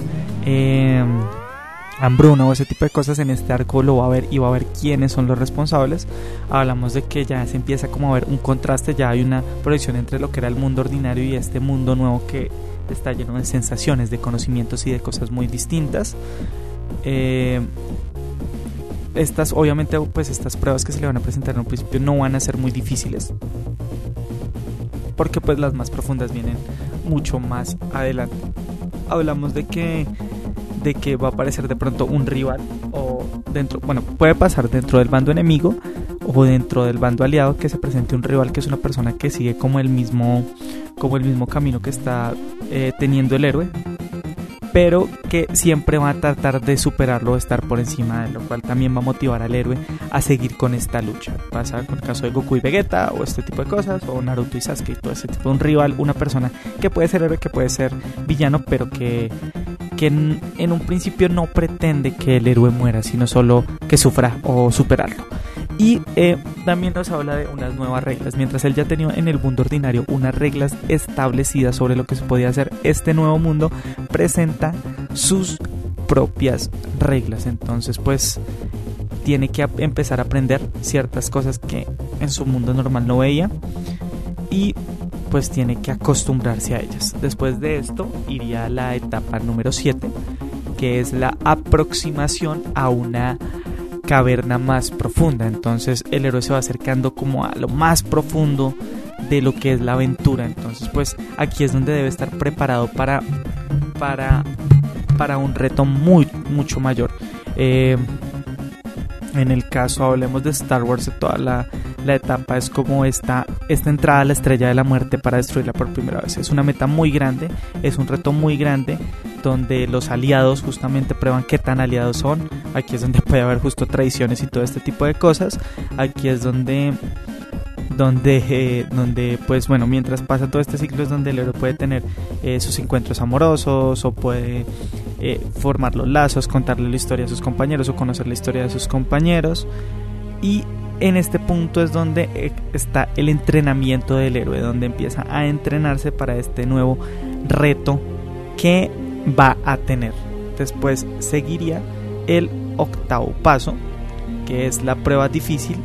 hambruna o ese tipo de cosas en este arco lo va a ver y va a ver quiénes son los responsables. Hablamos de que ya se empieza como a ver un contraste, ya hay una proyección entre lo que era el mundo ordinario y este mundo nuevo que está lleno de sensaciones, de conocimientos y de cosas muy distintas. Eh, estas, obviamente, pues estas pruebas que se le van a presentar en un principio no van a ser muy difíciles. Porque pues las más profundas vienen mucho más adelante. Hablamos de que de que va a aparecer de pronto un rival o dentro, bueno, puede pasar dentro del bando enemigo o dentro del bando aliado que se presente un rival que es una persona que sigue como el mismo como el mismo camino que está eh, teniendo el héroe pero que siempre va a tratar de superarlo o estar por encima de lo cual también va a motivar al héroe a seguir con esta lucha. Pasa con el caso de Goku y Vegeta o este tipo de cosas, o Naruto y Sasuke todo ese tipo de un rival, una persona que puede ser héroe, que puede ser villano, pero que que en, un principio no pretende que el héroe muera, sino solo que sufra o superarlo. Y eh, también nos habla de unas nuevas reglas. Mientras él ya tenía en el mundo ordinario unas reglas establecidas sobre lo que se podía hacer, este nuevo mundo presenta sus propias reglas. Entonces, pues tiene que empezar a aprender ciertas cosas que en su mundo normal no veía. Y pues tiene que acostumbrarse a ellas. Después de esto iría a la etapa número 7, que es la aproximación a una caverna más profunda. Entonces el héroe se va acercando como a lo más profundo de lo que es la aventura. Entonces pues aquí es donde debe estar preparado para, para, para un reto muy, mucho mayor. Eh, en el caso, hablemos de Star Wars, toda la, la etapa es como esta, esta entrada a la estrella de la muerte para destruirla por primera vez. Es una meta muy grande, es un reto muy grande donde los aliados justamente prueban qué tan aliados son. Aquí es donde puede haber justo traiciones y todo este tipo de cosas. Aquí es donde donde, eh, donde pues bueno, mientras pasa todo este ciclo es donde el héroe puede tener eh, sus encuentros amorosos o puede eh, formar los lazos, contarle la historia a sus compañeros o conocer la historia de sus compañeros y en este punto es donde eh, está el entrenamiento del héroe, donde empieza a entrenarse para este nuevo reto que va a tener. Después seguiría el octavo paso, que es la prueba difícil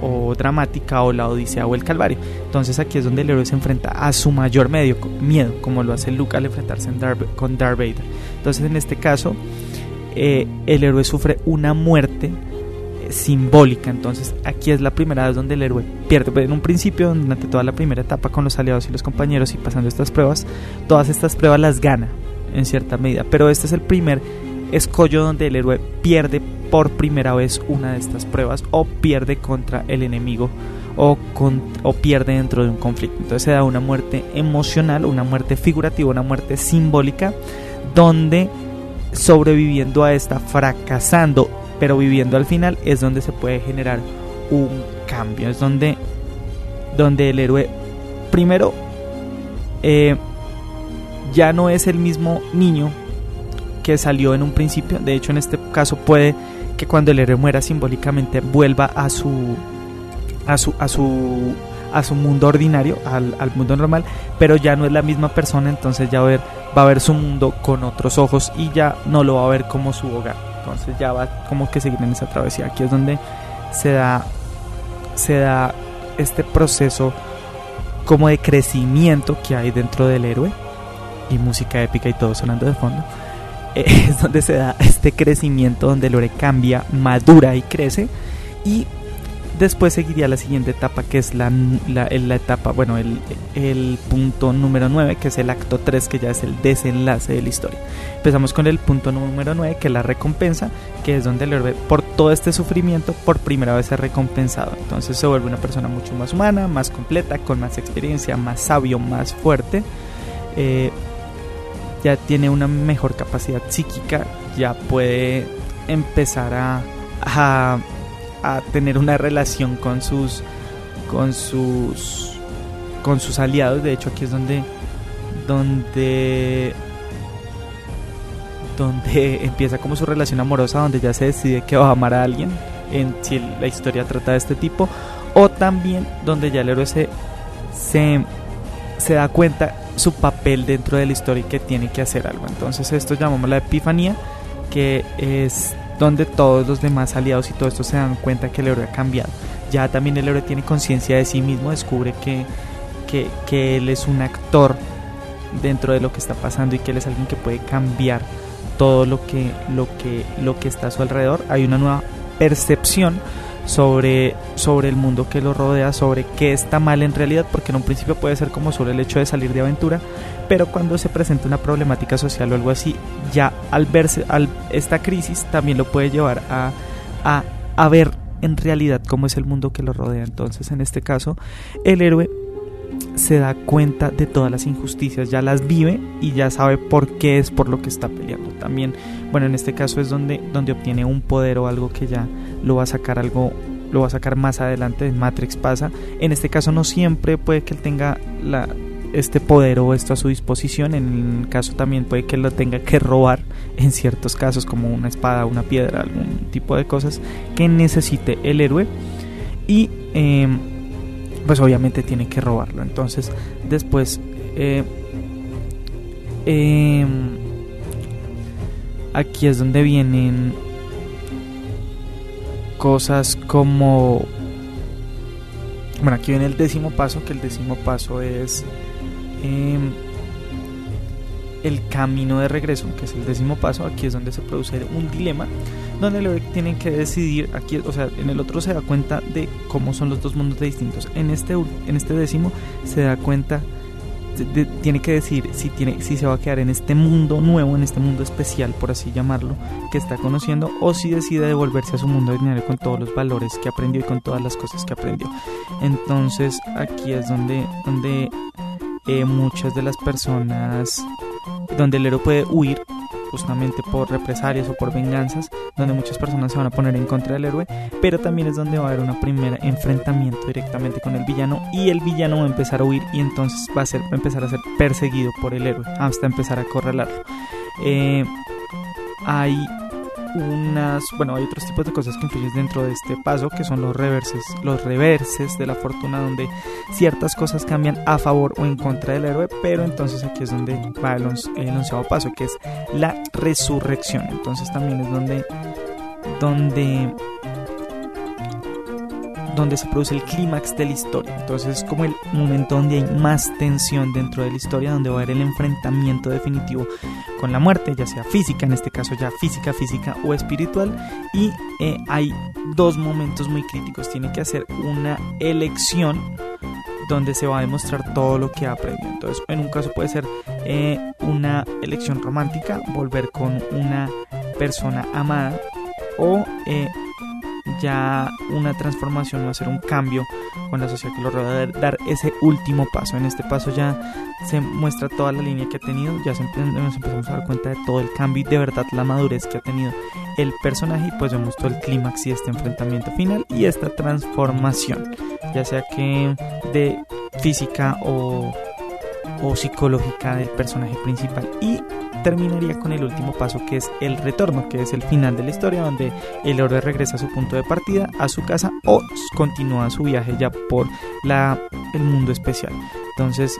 o dramática o la odisea o el calvario. Entonces aquí es donde el héroe se enfrenta a su mayor medio, miedo, como lo hace Luke al enfrentarse con Darth Vader. Entonces en este caso eh, el héroe sufre una muerte simbólica. Entonces aquí es la primera vez donde el héroe pierde. En un principio, durante toda la primera etapa con los aliados y los compañeros y pasando estas pruebas, todas estas pruebas las gana en cierta medida. Pero este es el primer escollo donde el héroe pierde por primera vez una de estas pruebas o pierde contra el enemigo o, con, o pierde dentro de un conflicto. Entonces se da una muerte emocional, una muerte figurativa, una muerte simbólica donde sobreviviendo a esta, fracasando pero viviendo al final es donde se puede generar un cambio, es donde, donde el héroe primero eh, ya no es el mismo niño que salió en un principio, de hecho en este caso puede que cuando el héroe muera simbólicamente vuelva a su a su a su a su mundo ordinario, al, al, mundo normal, pero ya no es la misma persona, entonces ya va a, ver, va a ver su mundo con otros ojos y ya no lo va a ver como su hogar. Entonces ya va como que seguir en esa travesía. Aquí es donde se da, se da este proceso como de crecimiento que hay dentro del héroe y música épica y todo sonando de fondo. Es donde se da este crecimiento donde el cambia, madura y crece y Después seguiría la siguiente etapa, que es la, la, etapa, bueno, el, el, punto número 9, que es el acto 3, que ya es el desenlace de la historia. Empezamos con el punto número 9, que es la recompensa, que es donde el por todo este sufrimiento, por primera vez es recompensado. Entonces se vuelve una persona mucho más humana, más completa, con más experiencia, más sabio, más fuerte. Eh, ya tiene una mejor capacidad psíquica, ya puede empezar a, a tener una relación con sus con sus con sus aliados. De hecho aquí es donde donde donde empieza como su relación amorosa donde ya se decide que va a amar a alguien en si la historia trata de este tipo. O también donde ya el héroe se, se, se da cuenta su papel dentro de la historia y que tiene que hacer algo entonces esto llamamos la epifanía que es donde todos los demás aliados y todo esto se dan cuenta que el héroe ha cambiado. Ya también el héroe tiene conciencia de sí mismo, descubre que, que, él es un actor dentro de lo que está pasando y que él es alguien que puede cambiar todo lo que, lo que, lo que está a su alrededor. Hay una nueva percepción sobre, sobre el mundo que lo rodea, sobre qué está mal en realidad, porque en un principio puede ser como sobre el hecho de salir de aventura, pero cuando se presenta una problemática social o algo así, ya al verse al, esta crisis también lo puede llevar a, a, a ver en realidad cómo es el mundo que lo rodea. Entonces, en este caso, el héroe se da cuenta de todas las injusticias, ya las vive y ya sabe por qué es por lo que está peleando. También, bueno, en este caso es donde, donde obtiene un poder o algo que ya lo va a sacar algo lo va a sacar más adelante en Matrix pasa. En este caso no siempre puede que él tenga este poder o esto a su disposición. En el caso también puede que lo tenga que robar en ciertos casos como una espada una piedra algún tipo de cosas que necesite el héroe. Y em, pues obviamente tiene que robarlo. Entonces después eh, em, aquí es donde vienen cosas como... Bueno, aquí viene el décimo paso, que el décimo paso es em, el camino de regreso, que es el décimo paso. Aquí es donde se produce un dilema, donde el tiene que decidir, aquí, o sea, en el otro se da cuenta de cómo son los dos mundos distintos. En este, en este décimo se da cuenta tiene que decir si, tiene, si se va a quedar en este mundo nuevo, en este mundo especial, por así llamarlo, que está conociendo, o si decide devolverse a su mundo ordinario con todos los valores que aprendió y con todas las cosas que aprendió. Entonces aquí es donde, donde eh, muchas de las personas, donde el héroe puede huir justamente por represalias o por venganzas, donde muchas personas se van a poner en contra del héroe, pero también es donde va a haber una primera enfrentamiento directamente con el villano y el villano va a empezar a huir y entonces va a, ser, a empezar a ser perseguido por el héroe hasta empezar a acorralarlo. Eh, hay unas, bueno, hay otros tipos de cosas que influyen dentro de este paso, que son los reverses, los reverses de la fortuna, donde ciertas cosas cambian a favor o en contra del héroe, pero entonces aquí es donde va el, el onceavo paso, que es la resurrección. Entonces también es donde, donde donde se produce el clímax de la historia. Entonces es como el momento donde hay más tensión dentro de la historia, donde va a haber el enfrentamiento definitivo con la muerte, ya sea física, en este caso ya física, física o espiritual. Y eh, hay dos momentos muy críticos. Tiene que hacer una elección donde se va a demostrar todo lo que ha aprendido. Entonces, en un caso puede ser eh, una elección romántica, volver con una persona amada o eh, ya una transformación o hacer un cambio con la sociedad que lo rodea, dar ese último paso. En este paso ya se muestra toda la línea que ha tenido, ya nos empezamos a dar cuenta de todo el cambio y de verdad la madurez que ha tenido el personaje y pues vemos todo el clímax y este enfrentamiento final y esta transformación, ya sea que de física o, o psicológica del personaje principal. Y terminaría con el último paso que es el retorno, que es el final de la historia donde el héroe regresa a su punto de partida, a su casa o continúa su viaje ya por la, el mundo especial. Entonces,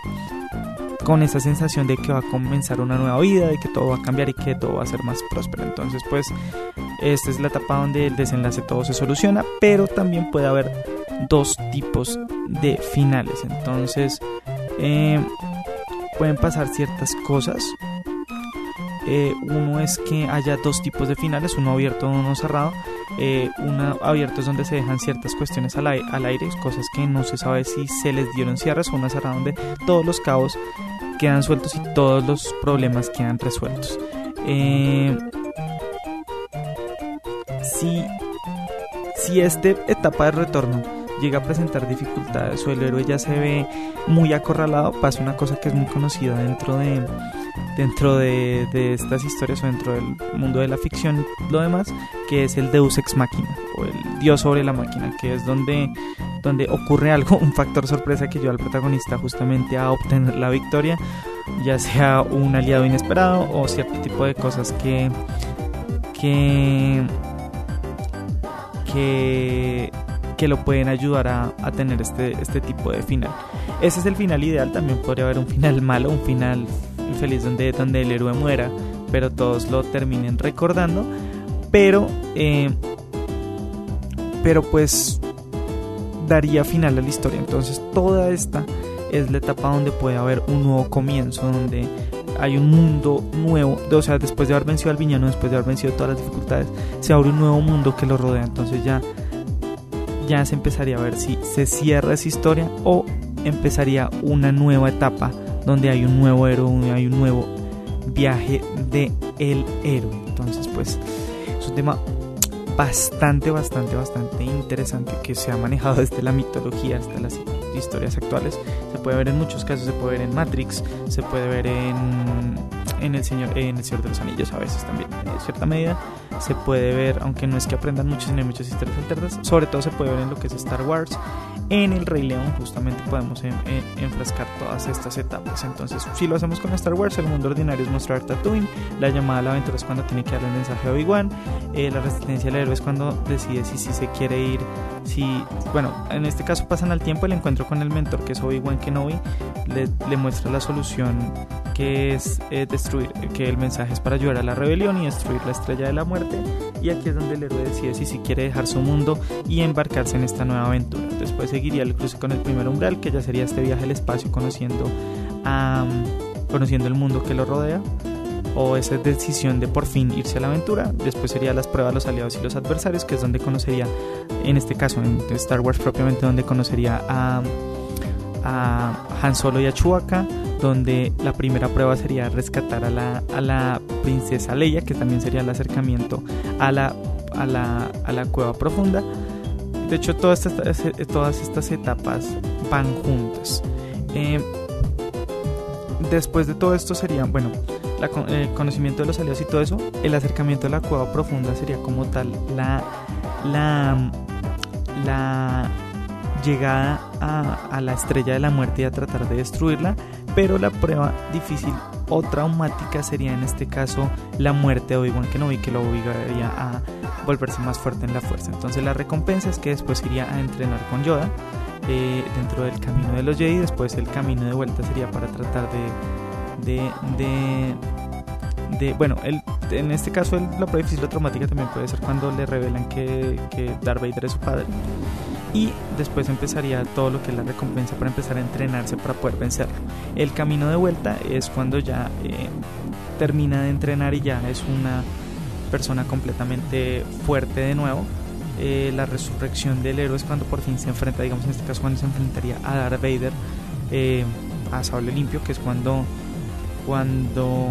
con esa sensación de que va a comenzar una nueva vida, de que todo va a cambiar y que todo va a ser más próspero. Entonces, pues, esta es la etapa donde el desenlace todo se soluciona, pero también puede haber dos tipos de finales. Entonces, eh, pueden pasar ciertas cosas eh, uno es que haya dos tipos de finales, uno abierto y uno cerrado. eh, una abiertos donde se dejan ciertas cuestiones al, al, aire, cosas que no se sabe si se les dieron cierres o una cerrada donde todos los cabos quedan sueltos y todos los problemas quedan resueltos. Eh, si, si esta etapa de retorno llega a presentar dificultades o el héroe ya se ve muy acorralado, pasa una cosa que es muy conocida dentro de dentro de, estas historias o dentro del mundo de la ficción lo demás, que es el Deus ex machina o el Dios sobre la máquina, que es donde, donde ocurre algo, un factor sorpresa que lleva al protagonista justamente a obtener la victoria, ya sea un aliado inesperado o cierto tipo de cosas que que que que lo pueden ayudar a, tener este, este tipo de final. Ese es el final ideal, también podría haber un final malo, un final infeliz donde, donde el héroe muera, pero todos lo terminen recordando. Pero, eh, pero pues daría final a la historia. Entonces toda esta es la etapa donde puede haber un nuevo comienzo, donde hay un mundo nuevo, o sea, después de haber vencido al villano, después de haber vencido todas las dificultades, se abre un nuevo mundo que lo rodea. Entonces ya ya se empezaría a ver si se cierra esa historia o empezaría una nueva etapa donde hay un nuevo héroe, donde hay un nuevo viaje de el héroe. Entonces, pues es un tema bastante, bastante, bastante interesante que se ha manejado desde la mitología hasta las historias actuales. Se puede ver en muchos casos, se puede ver en Matrix, se puede ver en, en, el, Señor, en el Señor de los Anillos a veces también, en cierta medida. Se puede ver, aunque no es que aprendan mucho, sino hay muchas historias alternas. Sobre todo se puede ver en lo que es Star Wars. En el Rey León justamente podemos enfrascar todas estas etapas. Entonces, si lo hacemos con Star Wars, el mundo ordinario es mostrar Tatooine, la llamada a la aventura es cuando tiene que darle el mensaje a Obi-Wan, eh, la resistencia al héroe es cuando decide si, si se quiere ir, si, bueno, en este caso pasan al tiempo el encuentro con el mentor que es Obi-Wan Kenobi, le, le muestra la solución que es eh, destruir, que el mensaje es para ayudar a la rebelión y destruir la estrella de la muerte. Y aquí es donde el héroe decide si, si quiere dejar su mundo y embarcarse en esta nueva aventura. Después seguiría el cruce con el primer umbral, que ya sería este viaje al espacio conociendo, conociendo el mundo que lo rodea o esa decisión de por fin irse a la aventura. Después sería las pruebas, los aliados y los adversarios, que es donde conocería, en este caso en Star Wars propiamente, donde conocería a, a Han Solo y a Chewbacca, donde la primera prueba sería rescatar a la, a la princesa Leia, que también sería el acercamiento a la, a la, a la cueva profunda. De hecho, todas estas, todas estas etapas van juntas. Eh, después de todo esto serían, bueno, el conocimiento de los aliados y todo eso, el acercamiento a la cueva profunda sería como tal la, la, la llegada a, a, la estrella de la muerte y a tratar de destruirla, pero la prueba difícil o traumática sería en este caso la muerte de Obi-Wan Kenobi que lo obligaría a volverse más fuerte en la fuerza. Entonces la recompensa es que después iría a entrenar con Yoda eh, dentro del camino de los Jedi, después el camino de vuelta sería para tratar de, bueno, el, en este caso la prueba difícil o traumática también puede ser cuando le revelan que, que Darth Vader es su padre y después empezaría todo lo que es la recompensa para empezar a entrenarse para poder vencerlo. El camino de vuelta es cuando ya eh, termina de entrenar y ya es una persona completamente fuerte de nuevo. Eh, la resurrección del héroe es cuando por fin se enfrenta, digamos en este caso cuando se enfrentaría a Darth Vader, eh, a Sable Limpio, que es cuando cuando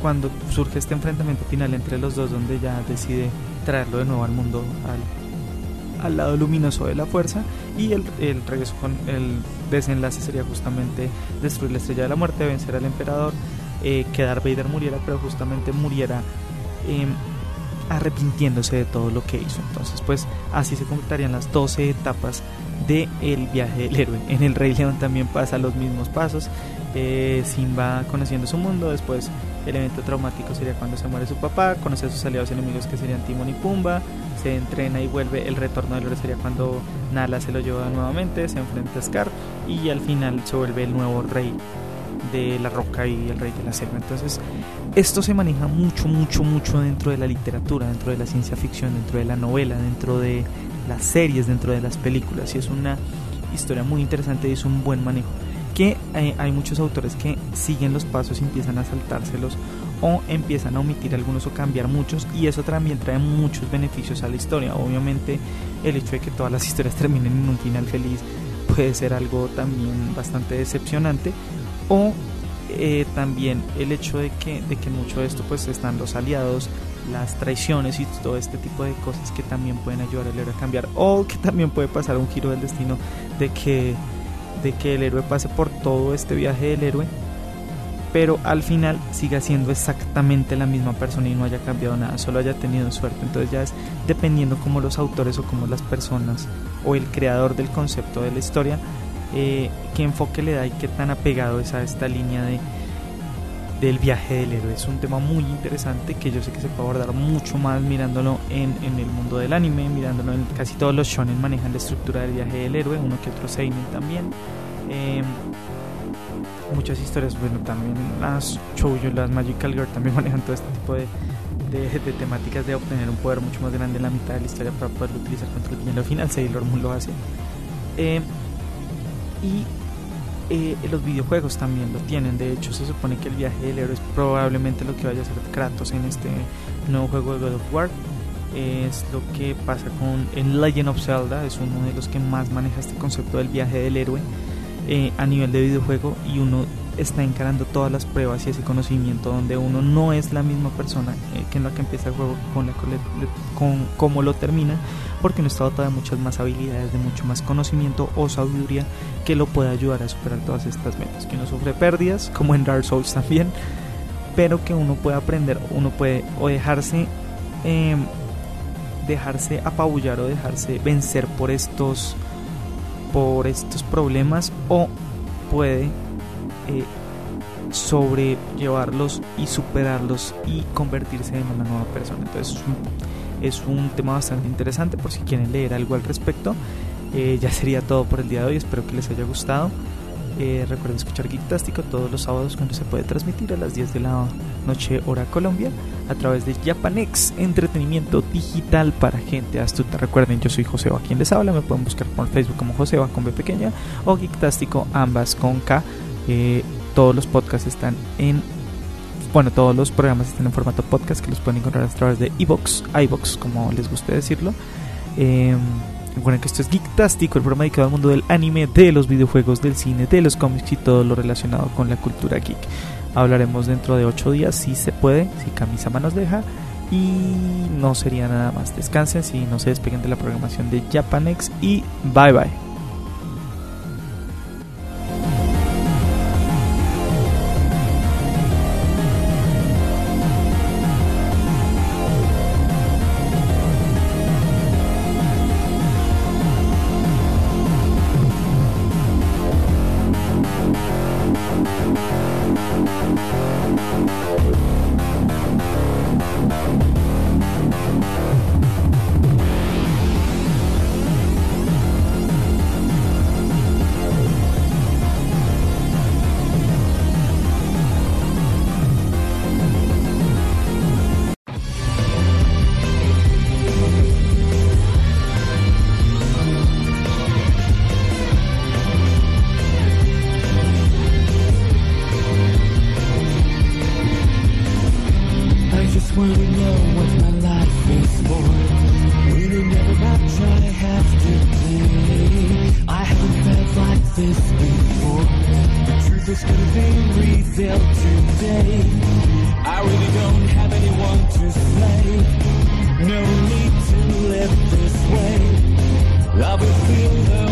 cuando surge este enfrentamiento final entre los dos donde ya decide traerlo de nuevo al mundo al lado luminoso de la fuerza y el, el, regreso con el desenlace sería justamente destruir la estrella de la muerte, vencer al emperador, eh, que Darth Vader muriera, pero justamente muriera eh, arrepintiéndose de todo lo que hizo. Entonces, pues así se completarían las 12 etapas del el viaje del héroe. En el Rey León también pasa los mismos pasos. Eh, Simba conociendo su mundo, después el evento traumático sería cuando se muere su papá, conoce a sus aliados enemigos que serían Timon y Pumba, se entrena y vuelve, el retorno del héroe sería cuando Nala se lo lleva nuevamente, se enfrenta a Scar y al final se vuelve el nuevo rey de la roca y el rey de la selva. Entonces, esto se maneja mucho, mucho, mucho dentro de la literatura, dentro de la ciencia ficción, dentro de la novela, dentro de las series, dentro de las películas y es una historia muy interesante y es un buen manejo que eh, hay muchos autores que siguen los pasos y empiezan a saltárselos o empiezan a omitir algunos o cambiar muchos y eso también trae muchos beneficios a la historia. Obviamente el hecho de que todas las historias terminen en un final feliz puede ser algo también bastante decepcionante o eh, también el hecho de que, de que mucho de esto pues están los aliados, las traiciones y todo este tipo de cosas que también pueden ayudar al héroe a cambiar o que también puede pasar un giro del destino de que, de que el héroe pase por todo este viaje del héroe pero al final siga siendo exactamente la misma persona y no haya cambiado nada, solo haya tenido suerte. Entonces ya es dependiendo como los autores o como las personas o el creador del concepto de la historia, eh, qué enfoque le da y qué tan apegado es a esta línea de del viaje del héroe. Es un tema muy interesante que yo sé que se puede abordar mucho más mirándolo en, en el mundo del anime, mirándolo en casi todos los shonen manejan la estructura del viaje del héroe, uno que otro seinen también. Eh, muchas historias, bueno, también las shoujo, las Magical Girl también manejan todo este tipo de, de, temáticas de obtener un poder mucho más grande en la mitad de la historia para poderlo utilizar contra el villano al final. Sailor Moon lo hace. Eh, y eh, los videojuegos también lo tienen. De hecho, se supone que el viaje del héroe es probablemente lo que vaya a hacer Kratos en este nuevo juego de God of War. Es lo que pasa con en Legend of Zelda, es uno de los que más maneja este concepto del viaje del héroe eh, a nivel de videojuego y uno está encarando todas las pruebas y ese conocimiento donde uno no es la misma persona eh, que en la que empieza el juego con, la, con cómo lo termina porque uno está dotado de muchas más habilidades, de mucho más conocimiento o sabiduría que lo puede ayudar a superar todas estas metas, que uno sufre pérdidas como en Dark Souls también pero que uno puede aprender, uno puede o dejarse eh, dejarse apabullar o dejarse vencer por estos por estos problemas o puede eh, sobrellevarlos y superarlos y convertirse en una nueva persona. Entonces es un, tema bastante interesante por si quieren leer algo al respecto. Eh, ya sería todo por el día de hoy, espero que les haya gustado. Eh, recuerden escuchar Geektástico todos los sábados cuando se puede transmitir a las 10 de la noche hora Colombia a través de Japanex, entretenimiento digital para gente astuta. Recuerden, yo soy Joseba quien les habla, me pueden buscar por Facebook como Joseba con B pequeña o Geektástico ambas con K. Eh, todos los podcasts están en bueno, todos los programas están en formato podcast que los pueden encontrar a través de iBox, iBox como les guste decirlo. Eh, Recuerden que esto es Geektástico, el programa dedicado al mundo del anime, de los videojuegos, del cine, de los cómics y todo lo relacionado con la cultura geek. Hablaremos dentro de 8 días, si se puede, si camisa nos deja. Y no sería nada más. Descansen, si no se despeguen de la programación de Japanex. Y bye bye. when we know what my life is for. We didn't ever match, I have to play. I haven't felt like this before. The truth is gonna be revealed today. I really don't have anyone to slay. No need to live this way. Love will feel the